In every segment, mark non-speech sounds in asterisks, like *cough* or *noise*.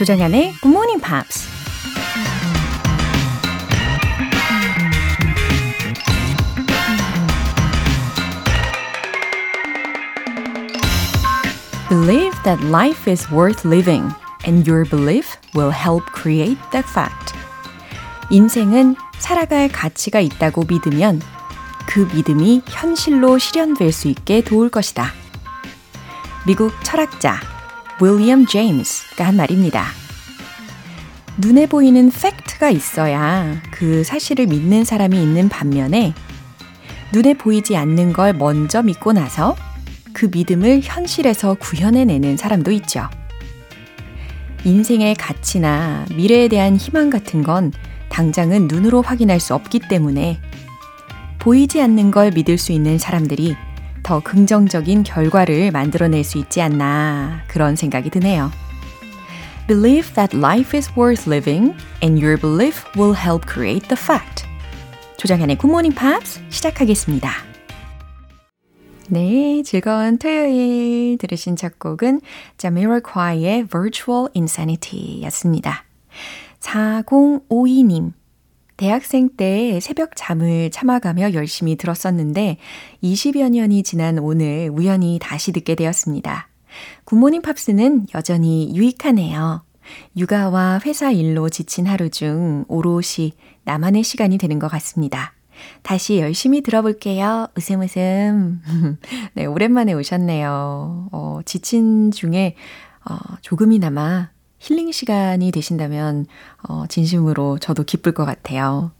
조정연의 Good Morning Pops. Believe that life is worth living, and your belief will help create that fact. 인생은 살아갈 가치가 있다고 믿으면 그 믿음이 현실로 실현될 수 있게 도울 것이다. 미국 철학자 윌리엄 제임스가 한 말입니다. 눈에 보이는 팩트가 있어야 그 사실을 믿는 사람이 있는 반면에 눈에 보이지 않는 걸 먼저 믿고 나서 그 믿음을 현실에서 구현해내는 사람도 있죠. 인생의 가치나 미래에 대한 희망 같은 건 당장은 눈으로 확인할 수 없기 때문에 보이지 않는 걸 믿을 수 있는 사람들이 더 긍정적인 결과를 만들어낼 수 있지 않나 그런 생각이 드네요. Believe that life is worth living and your belief will help create the fact. Good Morning Pops 시작하겠습니다. 네, 즐거운 토요일 들으신 첫 곡은 Jamiroquai의 Virtual Insanity 였습니다. 4052님. 대학생 때 새벽 잠을 참아가며 열심히 들었었는데 20여 년이 지난 오늘 우연히 다시 듣게 되었습니다. 굿모닝 팝스는 여전히 유익하네요. 육아와 회사 일로 지친 하루 중 오롯이 나만의 시간이 되는 것 같습니다. 다시 열심히 들어볼게요. 웃음 웃음. *laughs* 네, 오랜만에 오셨네요. 어, 지친 중에 어, 조금이나마 힐링 시간이 되신다면 어, 진심으로 저도 기쁠 것 같아요.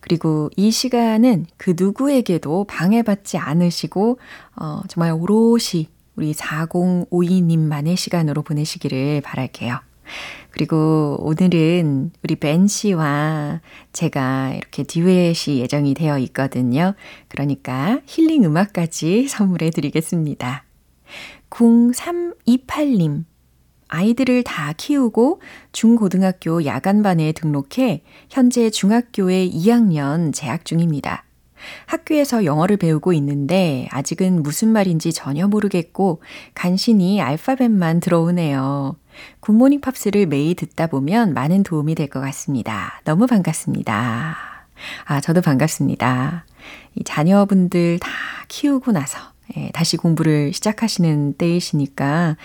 그리고 이 시간은 그 누구에게도 방해받지 않으시고 어, 정말 오롯이 우리 4052님만의 시간으로 보내시기를 바랄게요. 그리고 오늘은 우리 벤 씨와 제가 이렇게 듀엣이 예정이 되어 있거든요. 그러니까 힐링 음악까지 선물해 드리겠습니다. 0328님. 아이들을 다 키우고 중고등학교 야간반에 등록해 현재 중학교에 2학년 재학 중입니다. 학교에서 영어를 배우고 있는데 아직은 무슨 말인지 전혀 모르겠고 간신히 알파벳만 들어오네요. 굿모닝 팝스를 매일 듣다 보면 많은 도움이 될 것 같습니다. 너무 반갑습니다. 아, 저도 반갑습니다. 이 자녀분들 다 키우고 나서 예, 다시 공부를 시작하시는 때이시니까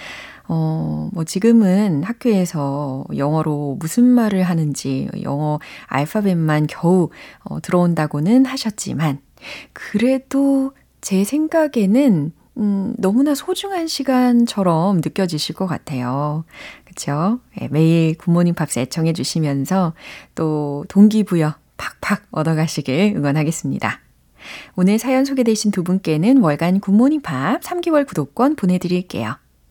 어, 뭐 지금은 학교에서 영어로 무슨 말을 하는지 영어 알파벳만 겨우 어, 들어온다고는 하셨지만 그래도 제 생각에는 음, 너무나 소중한 시간처럼 느껴지실 것 같아요. 그쵸? 네, 매일 굿모닝 팝스 애청해 주시면서 또 동기부여 팍팍 얻어가시길 응원하겠습니다. 오늘 사연 소개되신 두 분께는 월간 굿모닝 팝 3개월 구독권 보내드릴게요.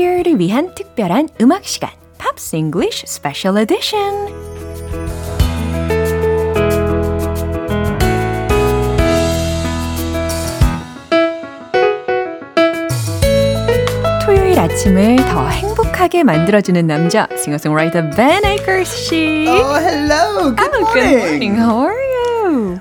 GMP를 위한 특별한 음악 시간 팝스 잉글리쉬 스페셜 에디션 토요일 아침을 더 행복하게 만들어주는 남자 싱어송라이터 Ben Akers 씨. Oh, hello. Good Oh, morning. good morning. How are you?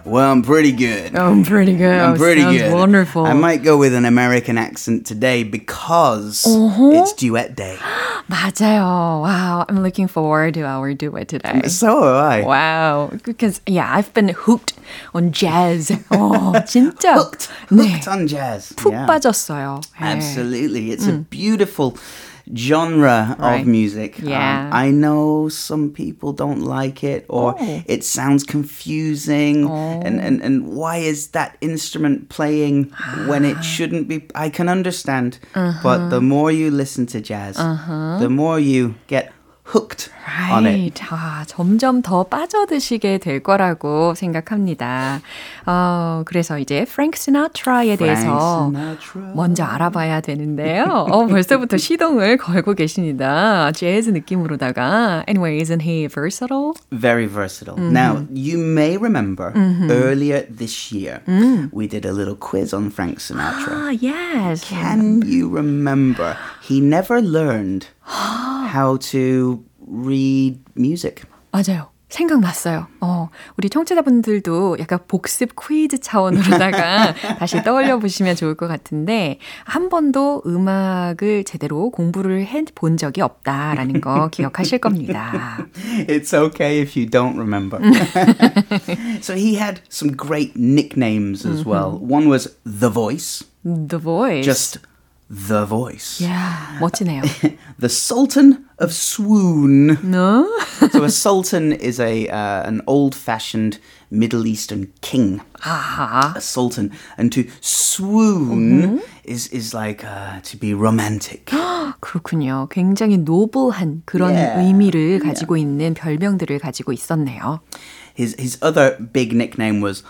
Well, I'm pretty good. I'm pretty good. I'm pretty Sounds good. wonderful. I might go with an American accent today because Uh-huh. it's duet day. *gasps* 맞아요. Wow, I'm looking forward to our duet today. So am I. Wow, because yeah, I've been hooked on jazz. *laughs* 어, 진짜 Hooked, 네, hooked on jazz. 푹 Yeah. 빠졌어요. 네. Absolutely. It's a beautiful genre Right. of music. Um, Yeah. I know some people don't like it or Oh. it sounds confusing oh. and, and, and why is that instrument playing when it *sighs* shouldn't be? I can understand. Uh-huh. But the more you listen to jazz, the more you get hooked on it. Right. 아, 점점 더 빠져드시게 될 거라고 생각합니다. 어, 그래서 이제 프랭크 시나트라에 대해서 Sinatra. 먼저 알아봐야 되는데요. 어, 벌써부터 시동을 걸고 계십니다. 재즈 느낌으로다가. Anyway, isn't he versatile? Very versatile. Mm-hmm. Now, you may remember earlier this year, we did a little quiz on Frank Sinatra. Ah, yes. Can you remember? He never learned *gasps* how to read music. 맞아요. 생각났어요. 어, 우리 청취자분들도 약간 복습 퀴즈 차원으로다가 *laughs* 다시 떠올려 보시면 좋을 것 같은데 한 번도 음악을 제대로 공부를 해 본 적이 없다라는 거 기억하실 겁니다. *laughs* It's okay if you don't remember. *laughs* so he had some great nicknames as well. One was The Voice, The Voice. just The Voice. 야, 멋지네요. *laughs* The Sultan of Swoon. 너? *laughs* so a sultan is a uh, an old-fashioned Middle Eastern king. 아하. A sultan, and to swoon is is like uh, to be romantic. *gasps* 그렇군요. 굉장히 노블한 그런 Yeah. 의미를 가지고 있는 별명들을 가지고 있었네요. His his other big nickname was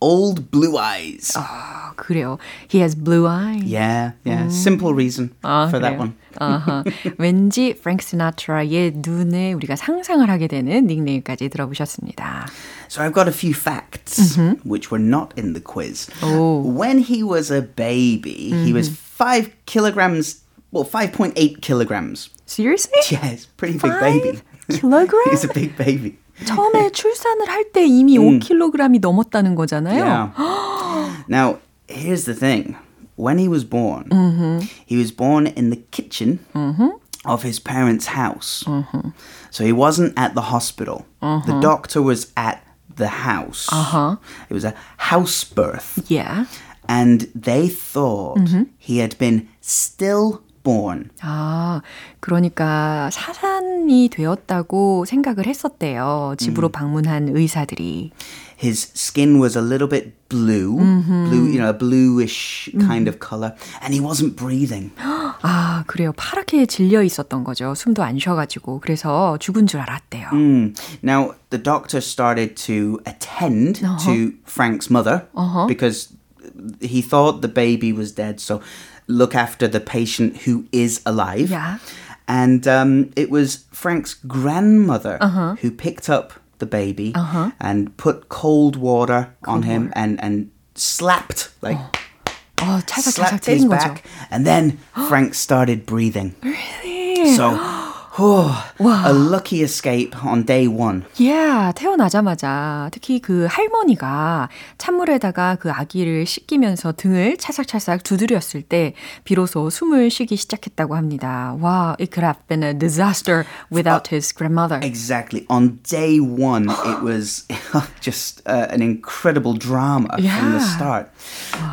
Old Blue Eyes. 아, 그래요. He has blue eyes. Yeah, yeah. Simple reason 아, for that 그래요? one. 아하. 왠지 프랭크 시나트라의 눈에 우리가 상상을 하게 되는 닉네임까지 들어보셨습니다. So I've got a few facts which were not in the quiz. Oh. When he was a baby, he was five kilograms. Well, five point eight kilograms. Seriously? Yes, pretty big baby. kilograms? He's a big baby. 처음에 출산을 할 때 이미 5kg이 넘었다는 거잖아요. Yeah. now, here's the thing. When he was born, he was born in the kitchen of his parents' house. So he wasn't at the hospital. The doctor was at the house. Uh-huh. It was a house birth. Yeah. And they thought he had been stillborn. 아, 그러니까 사산이 되었다고 생각을 했었대요. 집으로 방문한 의사들이. His skin was a little bit blue, blue, you know, a bluish kind of color, and he wasn't breathing. *gasps* 아, 그래요. 파랗게 질려 있었던 거죠. 숨도 안 쉬어가지고. 그래서 죽은 줄 알았대요. Mm. Now, the doctor started to attend to Frank's mother because he thought the baby was dead. So, look after the patient who is alive. Yeah. And um, it was Frank's grandmother uh-huh. who picked up the baby uh-huh. and put cold water cold on him water. and and slapped like. Oh. Oh, slapped his back, and then *gasps* Frank started breathing. Really? So *gasps* a lucky escape on day one. Yeah, 태어나자마자 특히 그 할머니가 찬물에다가 그 아기를 씻기면서 등을 찰싹찰싹 두드렸을 때 비로소 숨을 쉬기 시작했다고 합니다. 와, it could have been a disaster without his grandmother. Exactly. On day one, it was just uh, an incredible drama from the Yeah. start.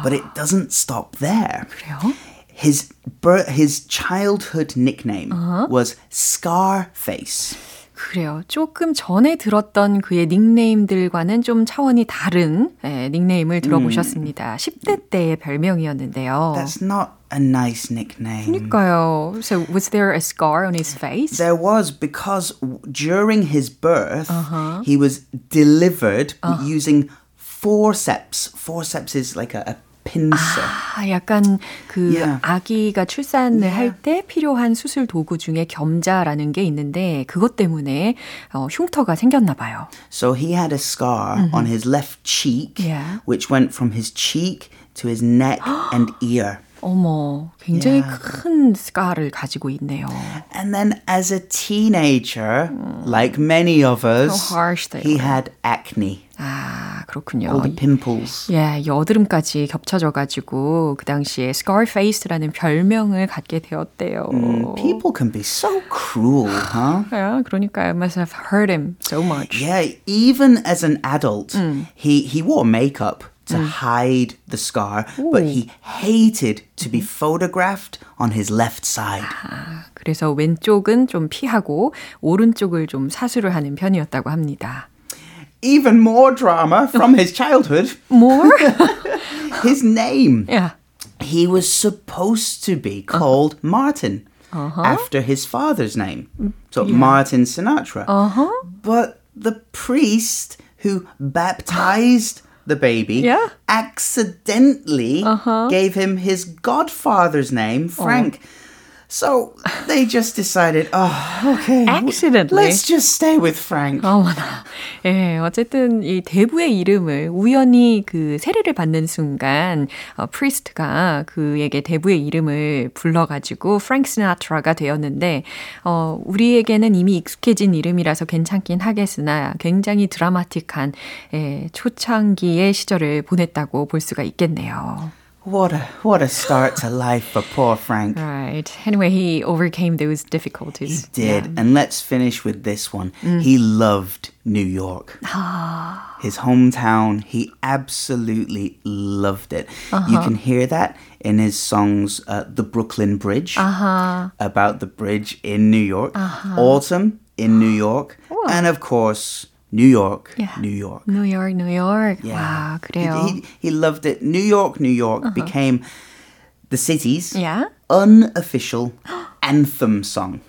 But it doesn't stop there. 그래요? His bir- his childhood nickname was Scarface. 그래요. 조금 전에 들었던 그의 닉네임들과는 좀 차원이 다른 예, 닉네임을 들어보셨습니다. 10대 때의 별명이었는데요. That's not a nice nickname. 그러니까요. So was there a scar on his face? There was because w- during his birth, he was delivered using forceps. Forceps is like a, a pincer. 아, 약간 그 Yeah. 아기가 출산을 Yeah. 할때 필요한 수술 도구 중에 겸자라는 게 있는데 그것 때문에 어, 흉터가 생겼나 봐요. So he had a scar on his left cheek, Yeah. which went from his cheek to his neck and ear. 어머, 굉장히 yeah. 큰 스카를 가지고 있네요. And then as a teenager, like many of us, he had acne. 아, 그렇군요. All the pimples. 예, 여드름까지 겹쳐져가지고 그 당시에 Scarface라는 별명을 갖게 되었대요. Mm, people can be so cruel, huh? yeah, 그러니까 I must have hurt him so much. Yeah, even as an adult, mm. he, he wore makeup to mm. hide the scar, Ooh. but he hated to be photographed on his left side. 아, 그래서 왼쪽은 좀 피하고 오른쪽을 좀 사수를 하는 편이었다고 합니다. Even more drama from his childhood. More? *laughs* his name. Yeah. He was supposed to be called uh-huh. Martin uh-huh. after his father's name. So yeah. Martin Sinatra. Uh-huh. But the priest who baptized the baby yeah. accidentally uh-huh. gave him his godfather's name, Frank. Oh. So they just decided, oh, okay. Accidentally. Let's just stay with Frank. 어머나. 예, 어쨌든 이 대부의 이름을 우연히 그 세례를 받는 순간 어, priest가 그에게 대부의 이름을 불러가지고 프랭크 시나트라가 되었는데 어, 우리에게는 이미 익숙해진 이름이라서 괜찮긴 하겠으나 굉장히 드라마틱한 예, 초창기의 시절을 보냈다고 볼 수가 있겠네요. What a what a start to life for poor Frank. Right. Anyway, he overcame those difficulties. He did. Yeah. And let's finish with this one. Mm. He loved New York. *gasps* Ah. His hometown, he absolutely loved it. Uh-huh. You can hear that in his songs uh, The Brooklyn Bridge uh-huh. about the bridge in New York, uh-huh. Autumn in New York, and of course New York, yeah. New York. New York, New York. Yeah. 와, 그래요. He, he, he loved it. New York, New York uh-huh. became the city's yeah? unofficial *gasps* anthem song.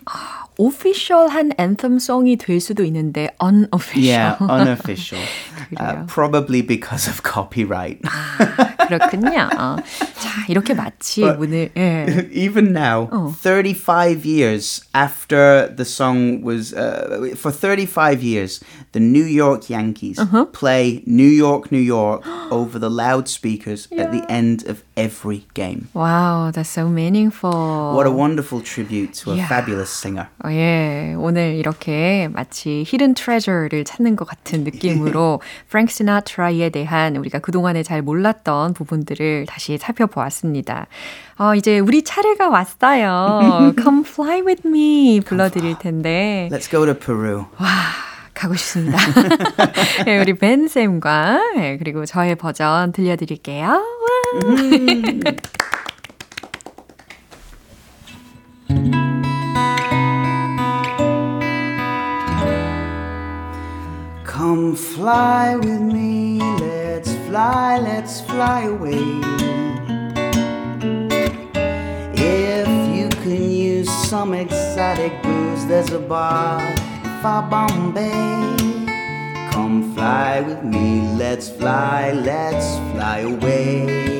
오피셜한 앤텀송이 될 수도 있는데 unofficial. Yeah, unofficial. *laughs* uh, probably because of copyright. 아, 그렇군요. 자, 이렇게 마치 But 오늘 예. *laughs* even now, 어. 35 years after the song was uh, for 35 years, the New York Yankees uh-huh. play New York, New York *gasps* over the loudspeakers yeah. at the end of every game. Wow, that's so meaningful. What a wonderful tribute to a yeah. fabulous singer. 어, 예, 오늘 이렇게 마치 히든 트레저를 찾는 것 같은 느낌으로 *laughs* 프랭크 시나트라에 대한 우리가 그동안에 잘 몰랐던 부분들을 다시 살펴보았습니다. 어, 이제 우리 차례가 왔어요. *laughs* Come fly with me 불러드릴 텐데. Let's go to Peru. 와. 가고 싶습니다. *laughs* 네, 우리 벤 쌤과 네, 그리고 저의 버전 들려드릴게요. Come fly with me, let's fly, let's fly away. If you can use some exotic booze, there's a bar far Bombay. Come fly with me, let's fly, let's fly away.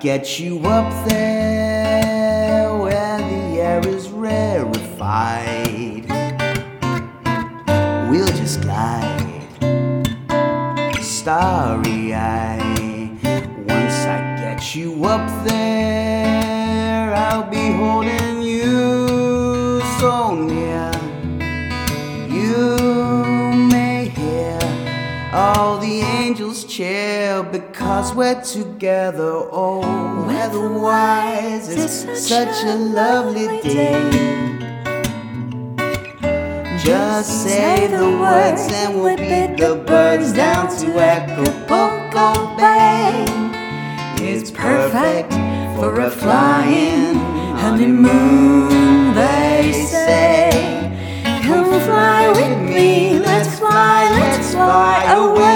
Get you up there such a lovely day. Just say the words and we'll beat the birds down to Acapulco Bay. It's perfect for a flying honeymoon, they say. Come fly with me, let's fly, let's fly away.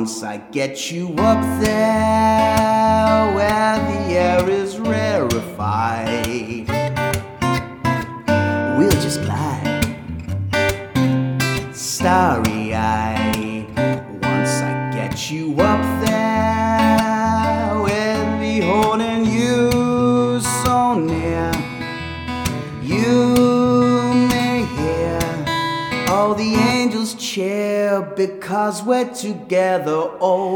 Once I get you up there where the air is rarefied, we'll just glide starry eyed. Once I get you up there, we'll be holding you so near. You may hear all the angels cheer because we're together. Oh,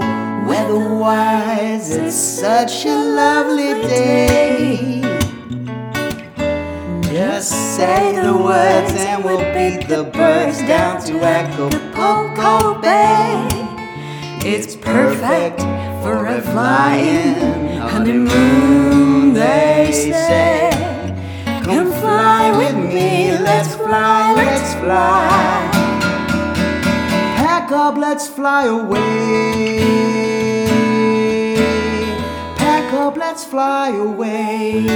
weather-wise, it's such a lovely day. Just say the words and we'll beat the birds down to Echo Acapulco Bay. It's perfect for a flying honeymoon, up, let's fly away. Pack up, let's fly away.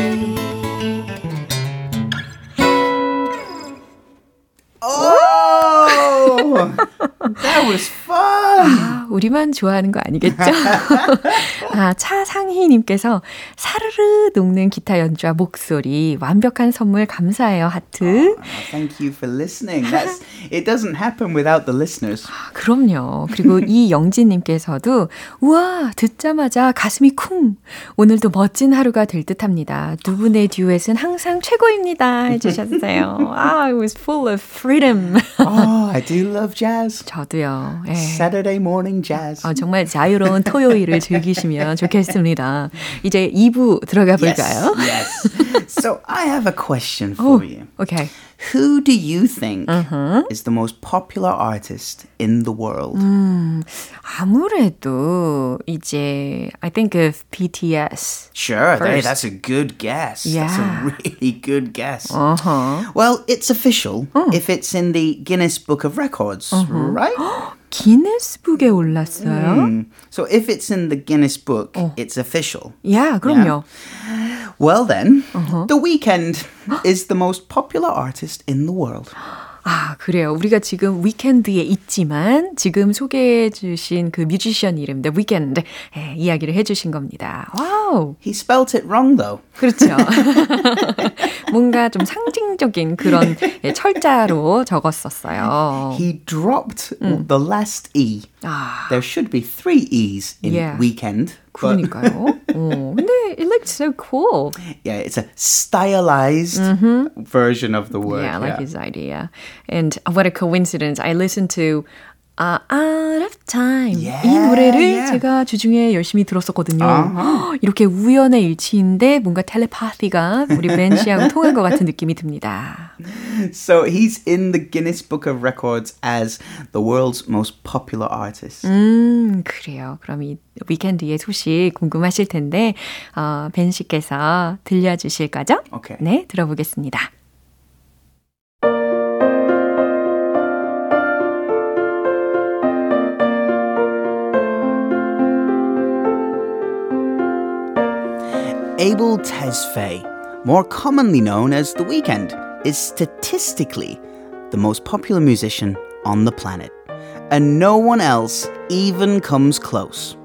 Oh, that was fun. 아, 우리만 좋아하는 거 아니겠죠? 아, 차상희님께서 사르르 녹는 기타 연주와 목소리 완벽한 선물 감사해요 하트. Oh, thank you for listening. That's it doesn't happen without the listeners. 아, 그럼요. 그리고 이영진님께서도 우와 듣자마자 가슴이 쿵 오늘도 멋진 하루가 될 듯합니다. 두 분의 듀엣은 항상 최고입니다 해주셨어요. 아, it was full of freedom. Oh, I do love jazz. 저도요. 예. Saturday morning jazz. 어, 정말 자유로운 토요일을 즐기시면 좋겠습니다. 이제 2부 들어가 볼까요? Yes. yes. So I have a question for you. 오케이. Who do you think is the most popular artist in the world? 아무래도 이제 I think of BTS. Sure, hey, First. that's a good guess. That's Yeah. a really good guess. 어허. Well, it's official if it's in the Guinness Book of Records, right? *gasps* 기네스북에 올랐어요. Hmm. So if it's in the Guinness Book, it's official. 야, 그럼요. Well then, The Weeknd is the most popular artist in the world. *gasps* 아, 그래요. 우리가 지금 위켄드에 있지만 지금 소개해 주신 그 뮤지션 이름 The Weeknd 예, 이야기를 해 주신 겁니다. 와우. He spelt it wrong though. 그렇죠. 뭔가 좀 상징적인 그런 예, 철자로 적었었어요. He dropped the last E. 아, There should be three E's in Yeah. weekend. but- 그러니까요. 어, 근데 it looked so cool. yeah, it's a stylized version of the word. Yeah, I like yeah. his idea. And what a coincidence. I listened to uh, Out of Time. Yeah, 이 노래를 yeah. 제가 주중에 열심히 들었었거든요. Uh-huh. *gasps* 이렇게 우연의 일치인데 뭔가 텔레파티가 우리 벤 씨하고 *laughs* 통한 것 같은 느낌이 듭니다. So he's in the Guinness Book of Records as the world's most popular artist. 음, 그래요. 그럼 이 위켄드의 소식 궁금하실 텐데 어, 벤 씨께서 들려주실 거죠? 오케이. 네, 들어보겠습니다. Abel Tesfaye, more commonly known as The Weeknd, is statistically the most popular musician on the planet, and no one else even comes close.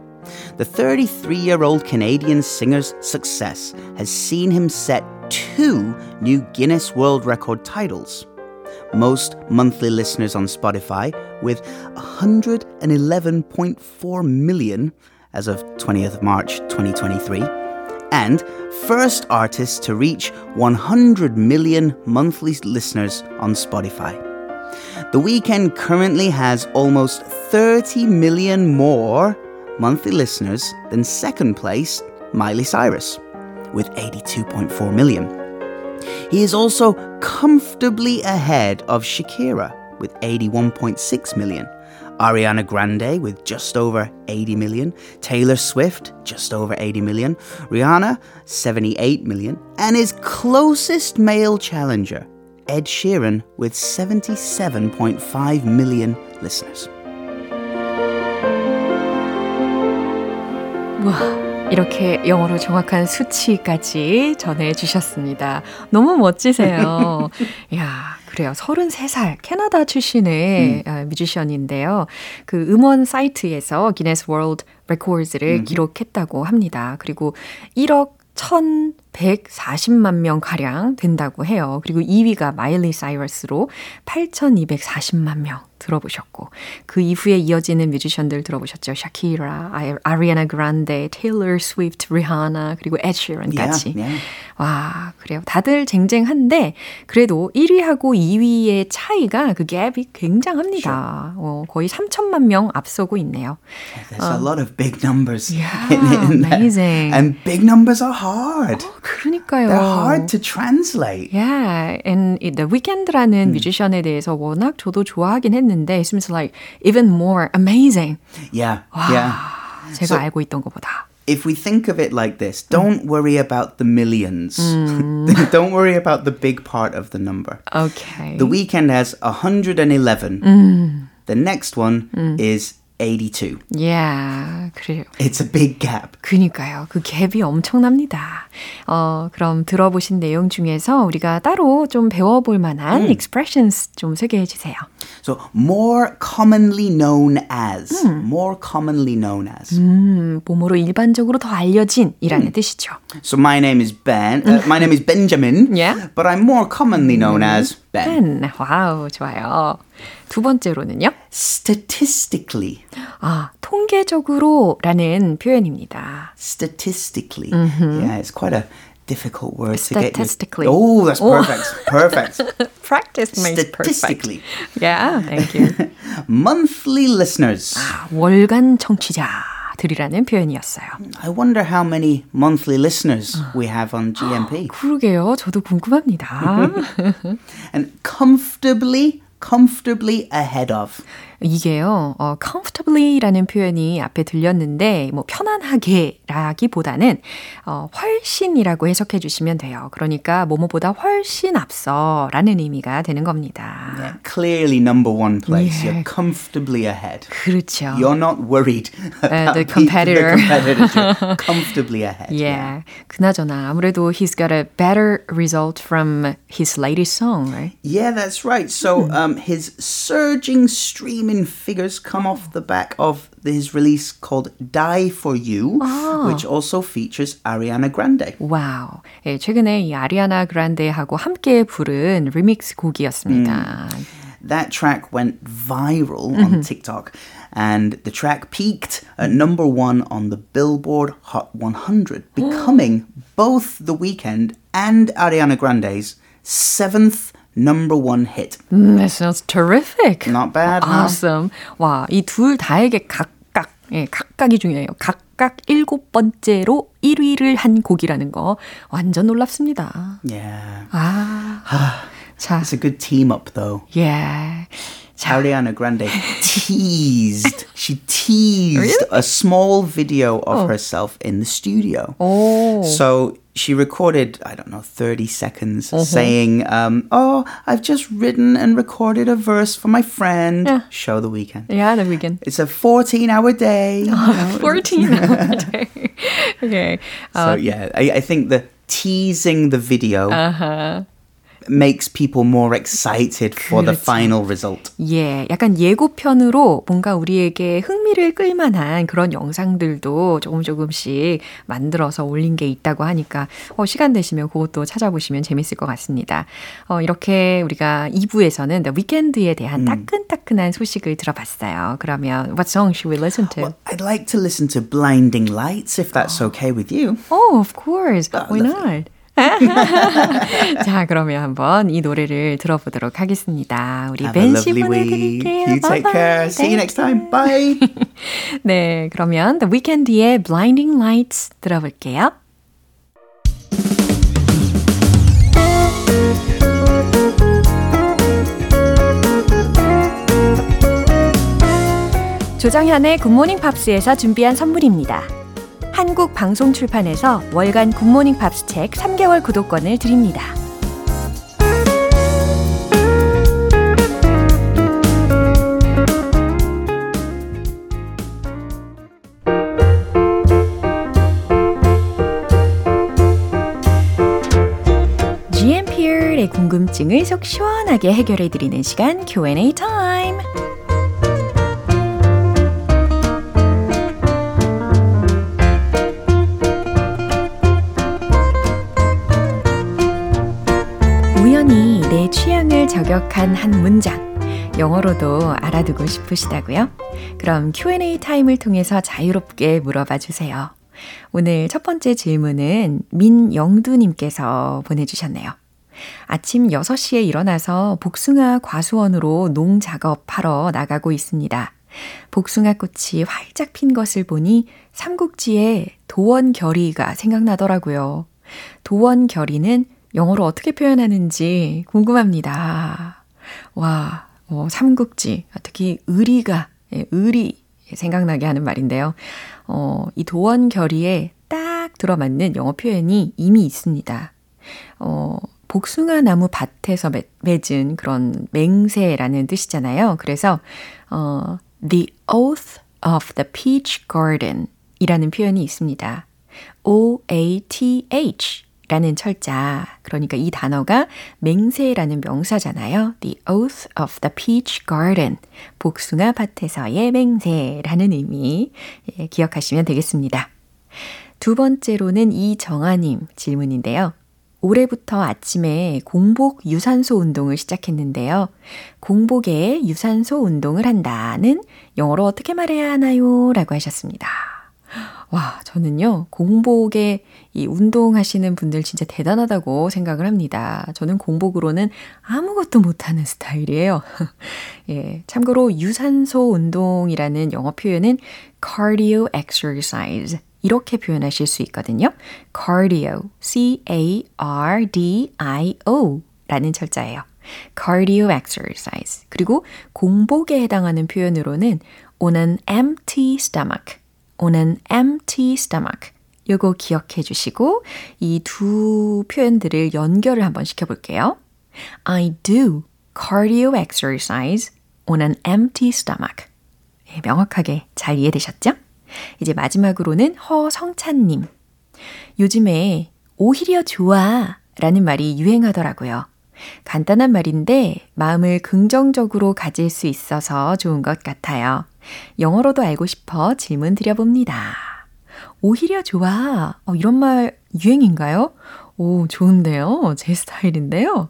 The 33 year old Canadian singer's success has seen him set two new Guinness World Record titles. Most monthly listeners on Spotify, with 111.4 million as of 20th of March 2023 and first artist to reach 100 million monthly listeners on Spotify. The Weeknd currently has almost 30 million more monthly listeners than second place Miley Cyrus with 82.4 million. He is also comfortably ahead of Shakira with 81.6 million, Ariana Grande with just over 80 million, Taylor Swift just over 80 million, Rihanna 78 million, and his closest male challenger, Ed Sheeran, with 77.5 million listeners. 와, 이렇게 영어로 정확한 수치까지 전해주셨습니다. 너무 멋지세요. *laughs* 야 그래요. 33살 캐나다 출신의 아, 뮤지션인데요. 그 음원 사이트에서 Guinness World Record를 기록했다고 합니다. 그리고 1억 1,140만 명 가량 된다고 해요. 그리고 2위가 마일리 사이러스로 8,240만 명 들어보셨고 그 이후에 이어지는 뮤지션들 들어보셨죠. 샤키라, 아리아나 그란데, 테일러 스위프트, 리하나 그리고 에드시런까지. Yeah, yeah. 와 그래요. 다들 쟁쟁한데 그래도 1위하고 2위의 차이가 그 갭이 굉장합니다. 어, 거의 3천만 명 앞서고 있네요. There's a lot of big numbers Yeah, in, in amazing. And big numbers are hard. 그러니까요. They're hard to translate. Yeah, and The Weeknd라는 뮤지션에 대해서 워낙 저도 좋아하긴 했는데 it seems like even more amazing. Yeah, 와, yeah. 제가 So- 알고 있던 것보다. If we think of it like this, don't worry about the millions. *laughs* don't worry about the big part of the number. Okay. The weekend has 111. The next one is 82. Yeah, 그래요. It's a big gap. 그니까요. 그 갭이 엄청납니다. 어, 그럼 들어보신 내용 중에서 우리가 따로 좀 배워볼 만한 expressions 좀 소개해 주세요. So, more commonly known as. More commonly known as. 음, 몸으로 일반적으로 더 알려진이라는 뜻이죠. So, my name is Ben. Uh, my name is Benjamin. Yeah. But I'm more commonly known as Ben. pen. 와우, 좋아요. 두 번째로는요. Statistically. 아, 통계적으로라는 표현입니다. Statistically. Yeah, it's quite a difficult word to get. Statistically. Oh, that's Oh. perfect. perfect. Practice makes perfect. Statistically. Yeah, thank you. Monthly listeners. 아, 월간 청취자 들이라는 표현이었어요. I wonder how many monthly listeners we have on GMP. 그러게요. 저도 궁금합니다. And comfortably, comfortably ahead of. 이게요, 어, comfortably라는 표현이 앞에 들렸는데, 뭐, 편안하게라기보다는, 어, 훨씬이라고 해석해 주시면 돼요. 그러니까, 뭐뭐보다 훨씬 앞서 라는 의미가 되는 겁니다. Yeah, clearly number one place. Yeah. You're comfortably ahead. 그렇죠. You're not worried about the beat- competitor. The competitors. You're comfortably ahead. *laughs* Yeah. 그나저나, 아무래도 he's got a better result from his latest song, right? Yeah, that's right. So um, his surging, streaming figures come off the back of his release called Die for You, which also features Ariana Grande. 와우. 예, 최근에 이 아리아나 그란데하고 함께 부른 리믹스 곡이었습니다. That track went viral on TikTok, and the track peaked at number one on the Billboard Hot 100, *gasps* becoming both The Weeknd and Ariana Grande's seventh number one hit. Mm, that sounds terrific. Not bad, no? Awesome. 와, 이 둘 다에게 각각, 예, 각각이 중요해요. 각각 일곱 번째로 1위를 한 곡이라는 거 완전 놀랍습니다. Yeah. 아, 자, It's a good team up, though. 예. 자, Ariana Grande *laughs* teased. She teased a small video of herself in the studio. 오, So she recorded, I don't know, 30 seconds saying, um, Oh, I've just written and recorded a verse for my friend. Yeah. Show the weekend. yeah, the weekend. It's a 14 hour day. *laughs* *laughs* 14 hours. *laughs* okay. so, yeah, I, I think the teasing the video Uh-huh. Makes people more excited for the 그렇죠. final result. 예, 약간 예고편으로 뭔가 우리에게 흥미를 끌만한 그런 영상들도 조금 조금씩 만들어서 올린 게 있다고 하니까 어, 시간 되시면 그것도 찾아보시면 재밌을 것 같습니다. 어, 이렇게 우리가 2부에서는 The Weeknd에 대한 따끈따끈한 소식을 들어봤어요. 그러면 what song should we listen to? Well, I'd like to listen to Blinding Lights if that's okay with you. Oh, of course. Why not? 자, 그러면 한번 이 노래를 들어보도록 하겠습니다. 우리 Have a 벤씨 lovely week. 보내드릴게요. You take care. See you next time. Bye. 네, 그러면 The Weeknd의 Blinding Lights 들어볼게요. 조정현의 굿모닝 팝스에서 준비한 선물입니다. 한국 방송 출판에서 월간 굿모닝 팝스 책 3개월 구독권을 드립니다. 궁금증을 속 시원하게 해결해 드리는 시간 Q&A 타임. 저격한 한 문장. 영어로도 알아두고 싶으시다고요? 그럼 Q&A 타임을 통해서 자유롭게 물어봐 주세요. 오늘 첫 번째 질문은 민영두님께서 보내주셨네요. 아침 6시에 일어나서 복숭아 과수원으로 농 작업하러 나가고 있습니다. 복숭아 꽃이 활짝 핀 것을 보니 삼국지의 도원결의가 생각나더라고요. 도원결의는 영어로 어떻게 표현하는지 궁금합니다. 와, 어, 삼국지, 특히 의리가, 예, 의리 생각나게 하는 말인데요. 어, 이 도원 결의에 딱 들어맞는 영어 표현이 이미 있습니다. 어, 복숭아 나무 밭에서 맺은 그런 맹세라는 뜻이잖아요. 그래서, 어, the oath of the peach garden 이라는 표현이 있습니다. O-A-T-H 라는 철자. 그러니까 이 단어가 맹세라는 명사잖아요. The oath of the peach garden. 복숭아 밭에서의 맹세라는 의미. 예, 기억하시면 되겠습니다. 두 번째로는 이정아님 질문인데요. 올해부터 아침에 공복 유산소 운동을 시작했는데요. 공복에 유산소 운동을 한다는 영어로 어떻게 말해야 하나요? 라고 하셨습니다. 와, 저는요, 공복에 이 운동하시는 분들 진짜 대단하다고 생각을 합니다. 저는 공복으로는 아무것도 못하는 스타일이에요. *laughs* 예, 참고로 유산소 운동이라는 영어 표현은 cardio exercise. 이렇게 표현하실 수 있거든요. cardio, C-A-R-D-I-O 라는 철자예요. cardio exercise. 그리고 공복에 해당하는 표현으로는 on an empty stomach, an empty stomach. 요거 기억해 주시고 이 두 표현들을 연결을 한번 시켜 볼게요. I do cardio exercise on an empty stomach. 네, 명확하게 잘 이해되셨죠? 이제 마지막으로는 허성찬님. 요즘에 오히려 좋아 라는 말이 유행하더라고요. 간단한 말인데 마음을 긍정적으로 가질 수 있어서 좋은 것 같아요. 영어로도 알고 싶어 질문 드려봅니다. 오히려 좋아. 어, 이런 말 유행인가요? 오, 좋은데요? 제 스타일인데요?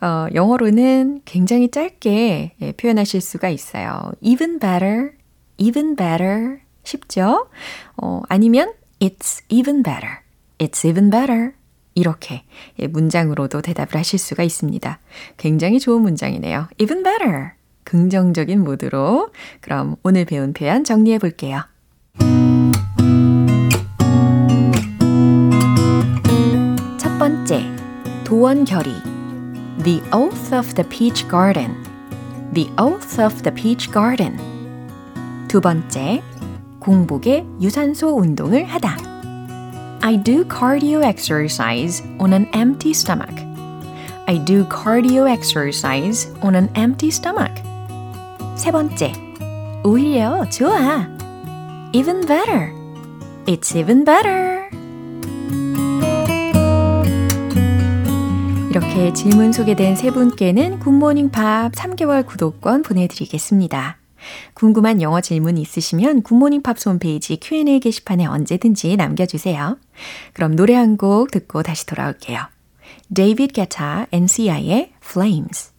어, 영어로는 굉장히 짧게 예, 표현하실 수가 있어요. even better, even better, 쉽죠? 어, 아니면 it's even better. it's even better. 이렇게 문장으로도 대답을 하실 수가 있습니다. 굉장히 좋은 문장이네요. even better. 긍정적인 모드로. 그럼 오늘 배운 표현 정리해 볼게요. 첫 번째, 도원결의. The oath of the peach garden. The oath of the peach garden. 두 번째, 공복에 유산소 운동을 하다. I do cardio exercise on an empty stomach. I do cardio exercise on an empty stomach. 세 번째, 오히려 좋아. Even better. It's even better. 이렇게 질문 소개된 세 분께는 굿모닝 팝 3개월 구독권 보내드리겠습니다. 궁금한 영어 질문 있으시면 굿모닝 팝스 홈페이지 Q&A 게시판에 언제든지 남겨주세요. 그럼 노래 한 곡 듣고 다시 돌아올게요. 데이비드 게타 and Sia의 Flames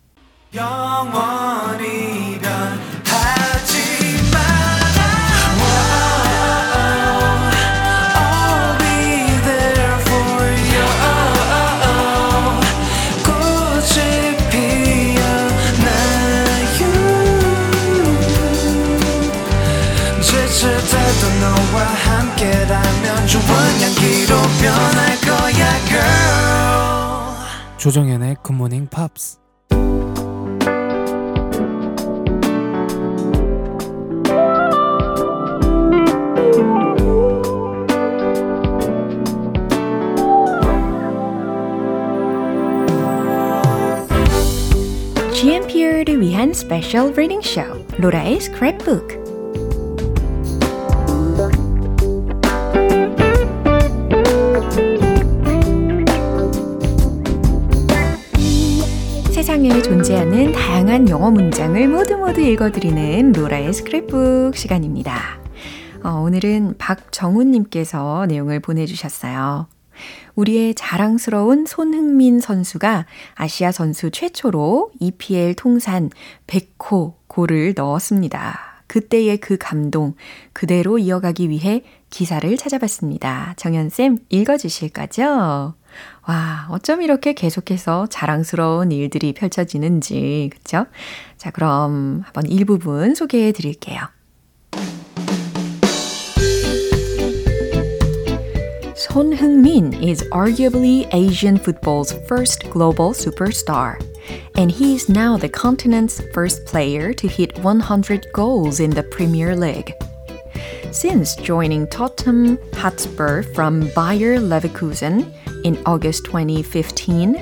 조정현의 굿모닝 팝스 GMP를 위한 스페셜 리딩 쇼 로라의 스크랩북 영어 문장을 모두 모두 읽어드리는 로라의 스크랩북 시간입니다. 어, 오늘은 박정훈님께서 내용을 보내주셨어요. 우리의 자랑스러운 손흥민 선수가 아시아 선수 최초로 EPL 통산 100호 골을 넣었습니다. 그때의 그 감동 그대로 이어가기 위해 기사를 찾아봤습니다. 정연쌤 읽어주실 거죠? 와, 어쩜 이렇게 계속해서 자랑스러운 일들이 펼쳐지는지, 그쵸? 자, 그럼 한번 일부분 소개해 드릴게요. Heung-min is arguably Asian football's first global superstar. And he is now the continent's first player to hit 100 goals in the Premier League. Since joining Tottenham Hotspur from Bayer Leverkusen in August 2015,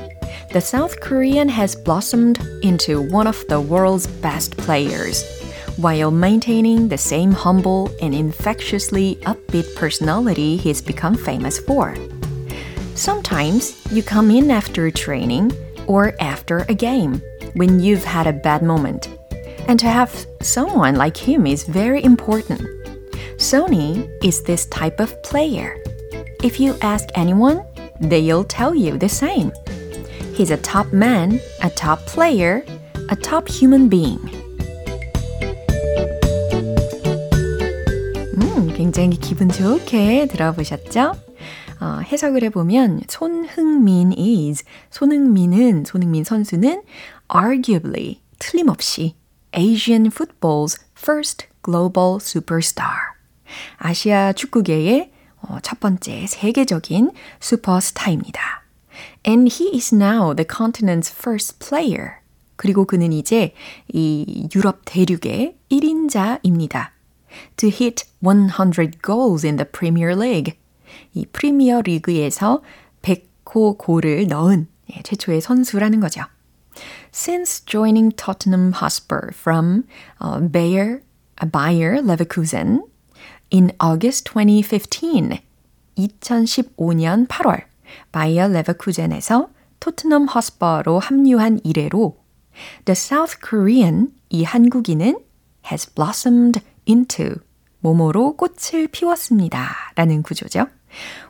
the South Korean has blossomed into one of the world's best players while maintaining the same humble and infectiously upbeat personality he's become famous for. Sometimes you come in after training or after a game when you've had a bad moment. And to have someone like him is very important. Sony is this type of player. If you ask anyone, they'll tell you the same. He's a top man, a top player, a top human being. 굉장히 기분 좋게 들어보셨죠? 어, 해석을 해보면 손흥민 is 손흥민은 손흥민 선수는 arguably 틀림없이 Asian football's first global superstar 아시아 축구계의 어, 첫 번째 세계적인 슈퍼스타입니다. And he is now the continent's first player. 그리고 그는 이제 이 유럽 대륙의 1인자입니다. to hit 100 goals in the Premier League. 이 프리미어 리그에서 100호 골을 넣은 최초의 선수라는 거죠. Since joining Tottenham Hotspur from uh, Bayer, uh, Bayer Leverkusen in August 2015, 2015년 8월 바이어 레버쿠젠에서 토트넘 허스퍼로 합류한 이래로 The South Korean, 이 한국인은 has blossomed into 모모로 꽃을 피웠습니다. 라는 구조죠.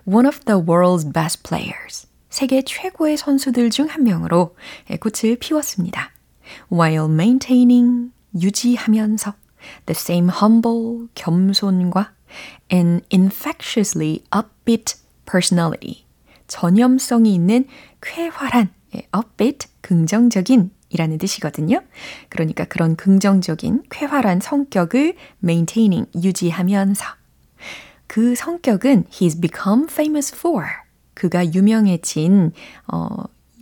One of the world's best players. 세계 최고의 선수들 중 한 명으로 꽃을 피웠습니다. While maintaining, 유지하면서 the same humble, 겸손과 an infectiously upbeat personality. 전염성이 있는 쾌활한, upbeat, 긍정적인 이라는 뜻이거든요. 그러니까 그런 긍정적인 쾌활한 성격을 maintaining, 유지하면서 그 성격은 he's become famous for 그가 유명해진 어,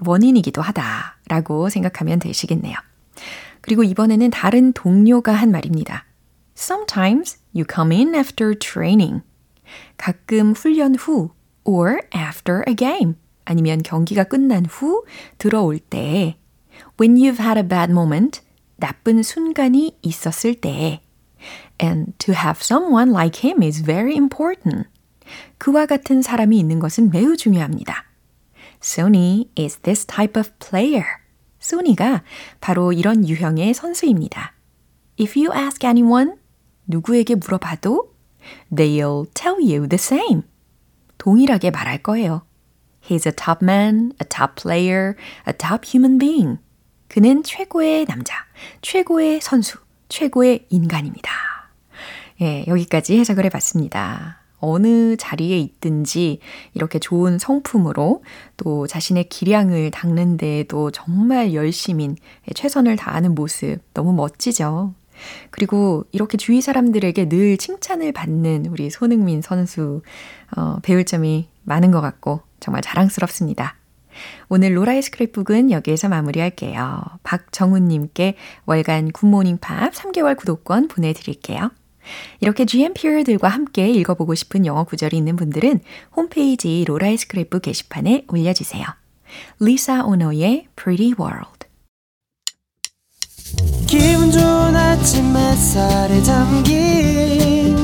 원인이기도 하다라고 생각하면 되시겠네요. 그리고 이번에는 다른 동료가 한 말입니다. Sometimes you come in after training. 가끔 훈련 후 or after a game 아니면 경기가 끝난 후 들어올 때 when you've had a bad moment, 나쁜 순간이 있었을 때. And to have someone like him is very important. 그와 같은 사람이 있는 것은 매우 중요합니다. Sony is this type of player. 소니가 바로 이런 유형의 선수입니다. If you ask anyone, 누구에게 물어봐도 they'll tell you the same. 동일하게 말할 거예요. He's a top man, a top player, a top human being. 그는 최고의 남자, 최고의 선수, 최고의 인간입니다. 예, 여기까지 해석을 해봤습니다. 어느 자리에 있든지 이렇게 좋은 성품으로 또 자신의 기량을 닦는 데에도 정말 열심인 최선을 다하는 모습 너무 멋지죠. 그리고 이렇게 주위 사람들에게 늘 칭찬을 받는 우리 손흥민 선수, 어, 배울 점이 많은 것 같고 정말 자랑스럽습니다. 오늘 로라의 스크랩북은 여기에서 마무리할게요. 박정훈님께 월간 굿모닝 팝스 3개월 구독권 보내드릴게요. 이렇게 GMPer들과 함께 읽어보고 싶은 영어 구절이 있는 분들은 홈페이지 로라의 스크랩북 게시판에 올려주세요. 리사 오노의 Pretty World. 기분 좋은 아침 햇살에 담긴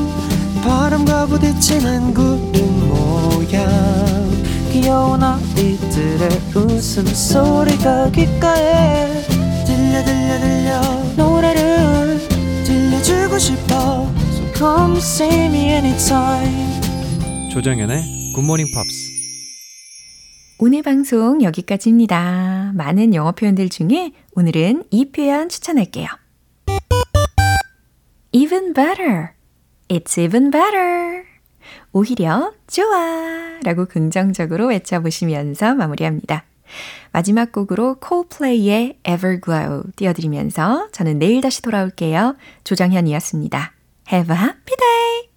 바람과 부딪히는 구름 모양. 귀여운 아이들의 웃음소리가 귓가에 들려 들려 들려. 노래를 주고 싶어 So come see me anytime 조정연의 굿모닝 팝스 오늘 방송 여기까지입니다. 많은 영어 표현들 중에 오늘은 이 표현 추천할게요. Even better. It's even better. 오히려 좋아 라고 긍정적으로 외쳐보시면서 마무리합니다. 마지막 곡으로 콜플레이의 Everglow 띄워드리면서 저는 내일 다시 돌아올게요. 조정현이었습니다. Have a happy day!